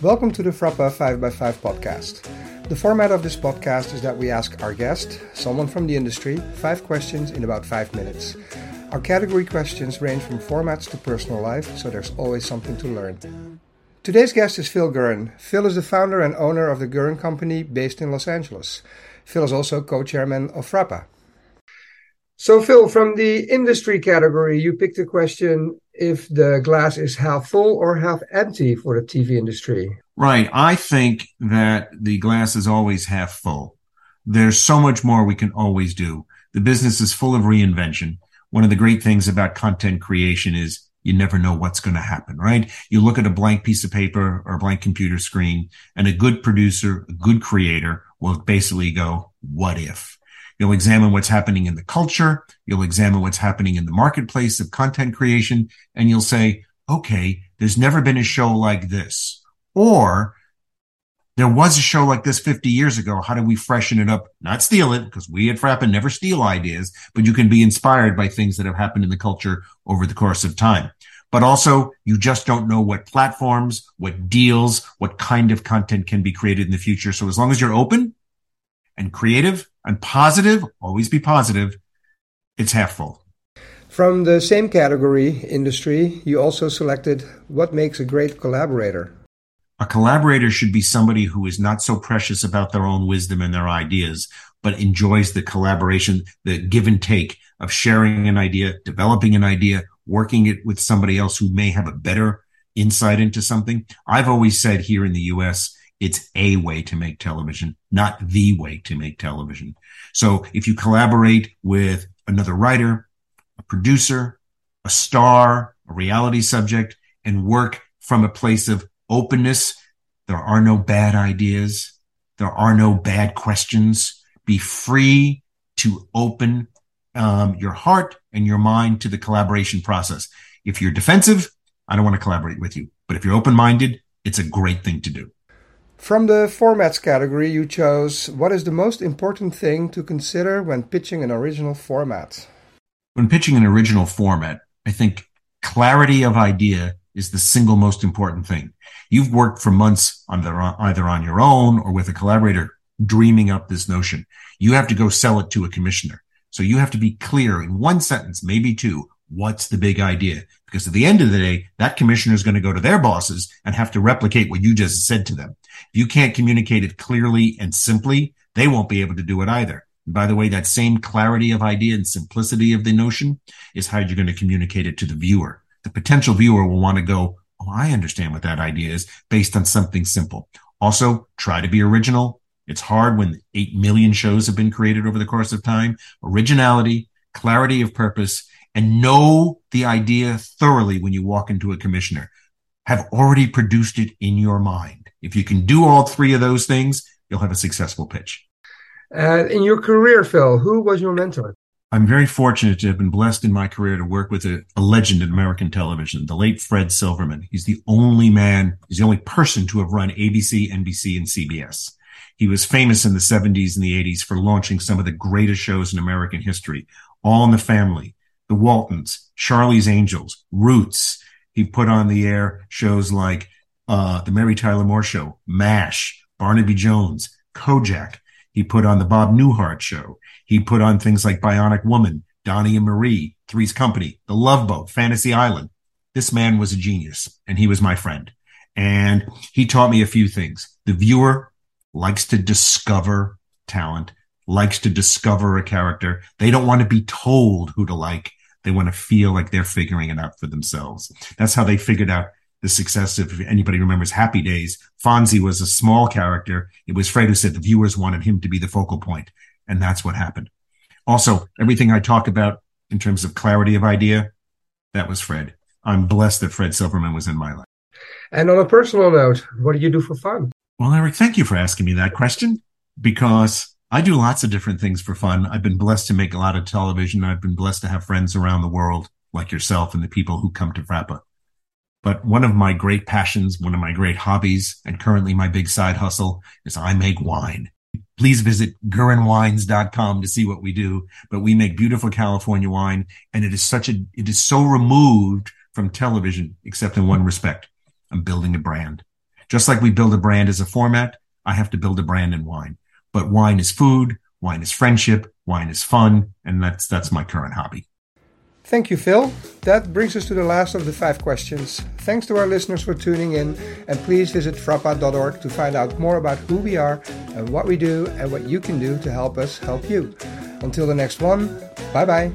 Welcome to the FRAPA 5x5 podcast. The format of this podcast is that we ask our guest, someone from the industry, five questions in about five minutes. Our category questions range from formats to personal life, so there's always something to learn. Today's guest is Phil Gurin. Phil is the founder and owner of the Gurin Company based in Los Angeles. Phil is also co chairman of FRAPA. So, Phil, from the industry category, you picked a question if the glass is half full or half empty for the TV industry. Right. I think that the glass is always half full. There's so much more we can always do. The business is full of reinvention. One of the great things about content creation is you never know what's going to happen, right? You look at a blank piece of paper or a blank computer screen and a good producer, a good creator will basically go, what if? You'll examine what's happening in the culture. You'll examine what's happening in the marketplace of content creation. And you'll say, okay, there's never been a show like this. Or there was a show like this 50 years ago. How do we freshen it up? Not steal it, because we at Frappin never steal ideas, but you can be inspired by things that have happened in the culture over the course of time. But also, you just don't know what platforms, what deals, what kind of content can be created in the future. So as long as you're open and creative, and positive, always be positive, it's half full. From the same category, industry, you also selected what makes a great collaborator. A collaborator should be somebody who is not so precious about their own wisdom and their ideas, but enjoys the collaboration, the give and take of sharing an idea, developing an idea, working it with somebody else who may have a better insight into something. I've always said here in the US, it's a way to make television, not the way to make television. So if you collaborate with another writer, a producer, a star, a reality subject, and work from a place of openness, there are no bad ideas. There are no bad questions. Be free to open um, your heart and your mind to the collaboration process. If you're defensive, I don't want to collaborate with you. But if you're open minded, it's a great thing to do. From the formats category, you chose what is the most important thing to consider when pitching an original format? When pitching an original format, I think clarity of idea is the single most important thing. You've worked for months on the, either on your own or with a collaborator dreaming up this notion. You have to go sell it to a commissioner. So you have to be clear in one sentence, maybe two, What's the big idea? Because at the end of the day, that commissioner is going to go to their bosses and have to replicate what you just said to them. If you can't communicate it clearly and simply, they won't be able to do it either. And by the way, that same clarity of idea and simplicity of the notion is how you're going to communicate it to the viewer. The potential viewer will want to go, Oh, I understand what that idea is based on something simple. Also, try to be original. It's hard when 8 million shows have been created over the course of time. Originality, clarity of purpose, and know the idea thoroughly when you walk into a commissioner. Have already produced it in your mind. If you can do all three of those things, you'll have a successful pitch. Uh, in your career, Phil, who was your mentor? I'm very fortunate to have been blessed in my career to work with a, a, legend in American television, the late Fred Silverman. He's the only man, he's the only person to have run ABC, NBC, and CBS. He was famous in the 70s and the 80s for launching some of the greatest shows in American history, All in the Family, the Waltons, Charlie's Angels, Roots. He put on the air shows like uh, the Mary Tyler Moore Show, MASH, Barnaby Jones, Kojak. He put on the Bob Newhart Show. He put on things like Bionic Woman, Donnie and Marie, Three's Company, The Love Boat, Fantasy Island. This man was a genius and he was my friend. And he taught me a few things. The viewer likes to discover talent, likes to discover a character. They don't want to be told who to like. They want to feel like they're figuring it out for themselves. That's how they figured out the success of, if anybody remembers Happy Days, Fonzie was a small character. It was Fred who said the viewers wanted him to be the focal point, And that's what happened. Also, everything I talk about in terms of clarity of idea, that was Fred. I'm blessed that Fred Silverman was in my life. And on a personal note, what do you do for fun? Well, Eric, thank you for asking me that question because I do lots of different things for fun. I've been blessed to make a lot of television. I've been blessed to have friends around the world like yourself and the people who come to FRAPA. But one of my great passions, one of my great hobbies, and currently my big side hustle is I make wine. Please visit gurinwines.com to see what we do. But we make beautiful California wine and it is such a, it is so removed from television, except in one respect. I'm building a brand. Just like we build a brand as a format, I have to build a brand in wine. But wine is food, wine is friendship, wine is fun, and that's that's my current hobby. Thank you, Phil. That brings us to the last of the five questions. Thanks to our listeners for tuning in, and please visit frapa.org to find out more about who we are and what we do and what you can do to help us help you. Until the next one, bye bye.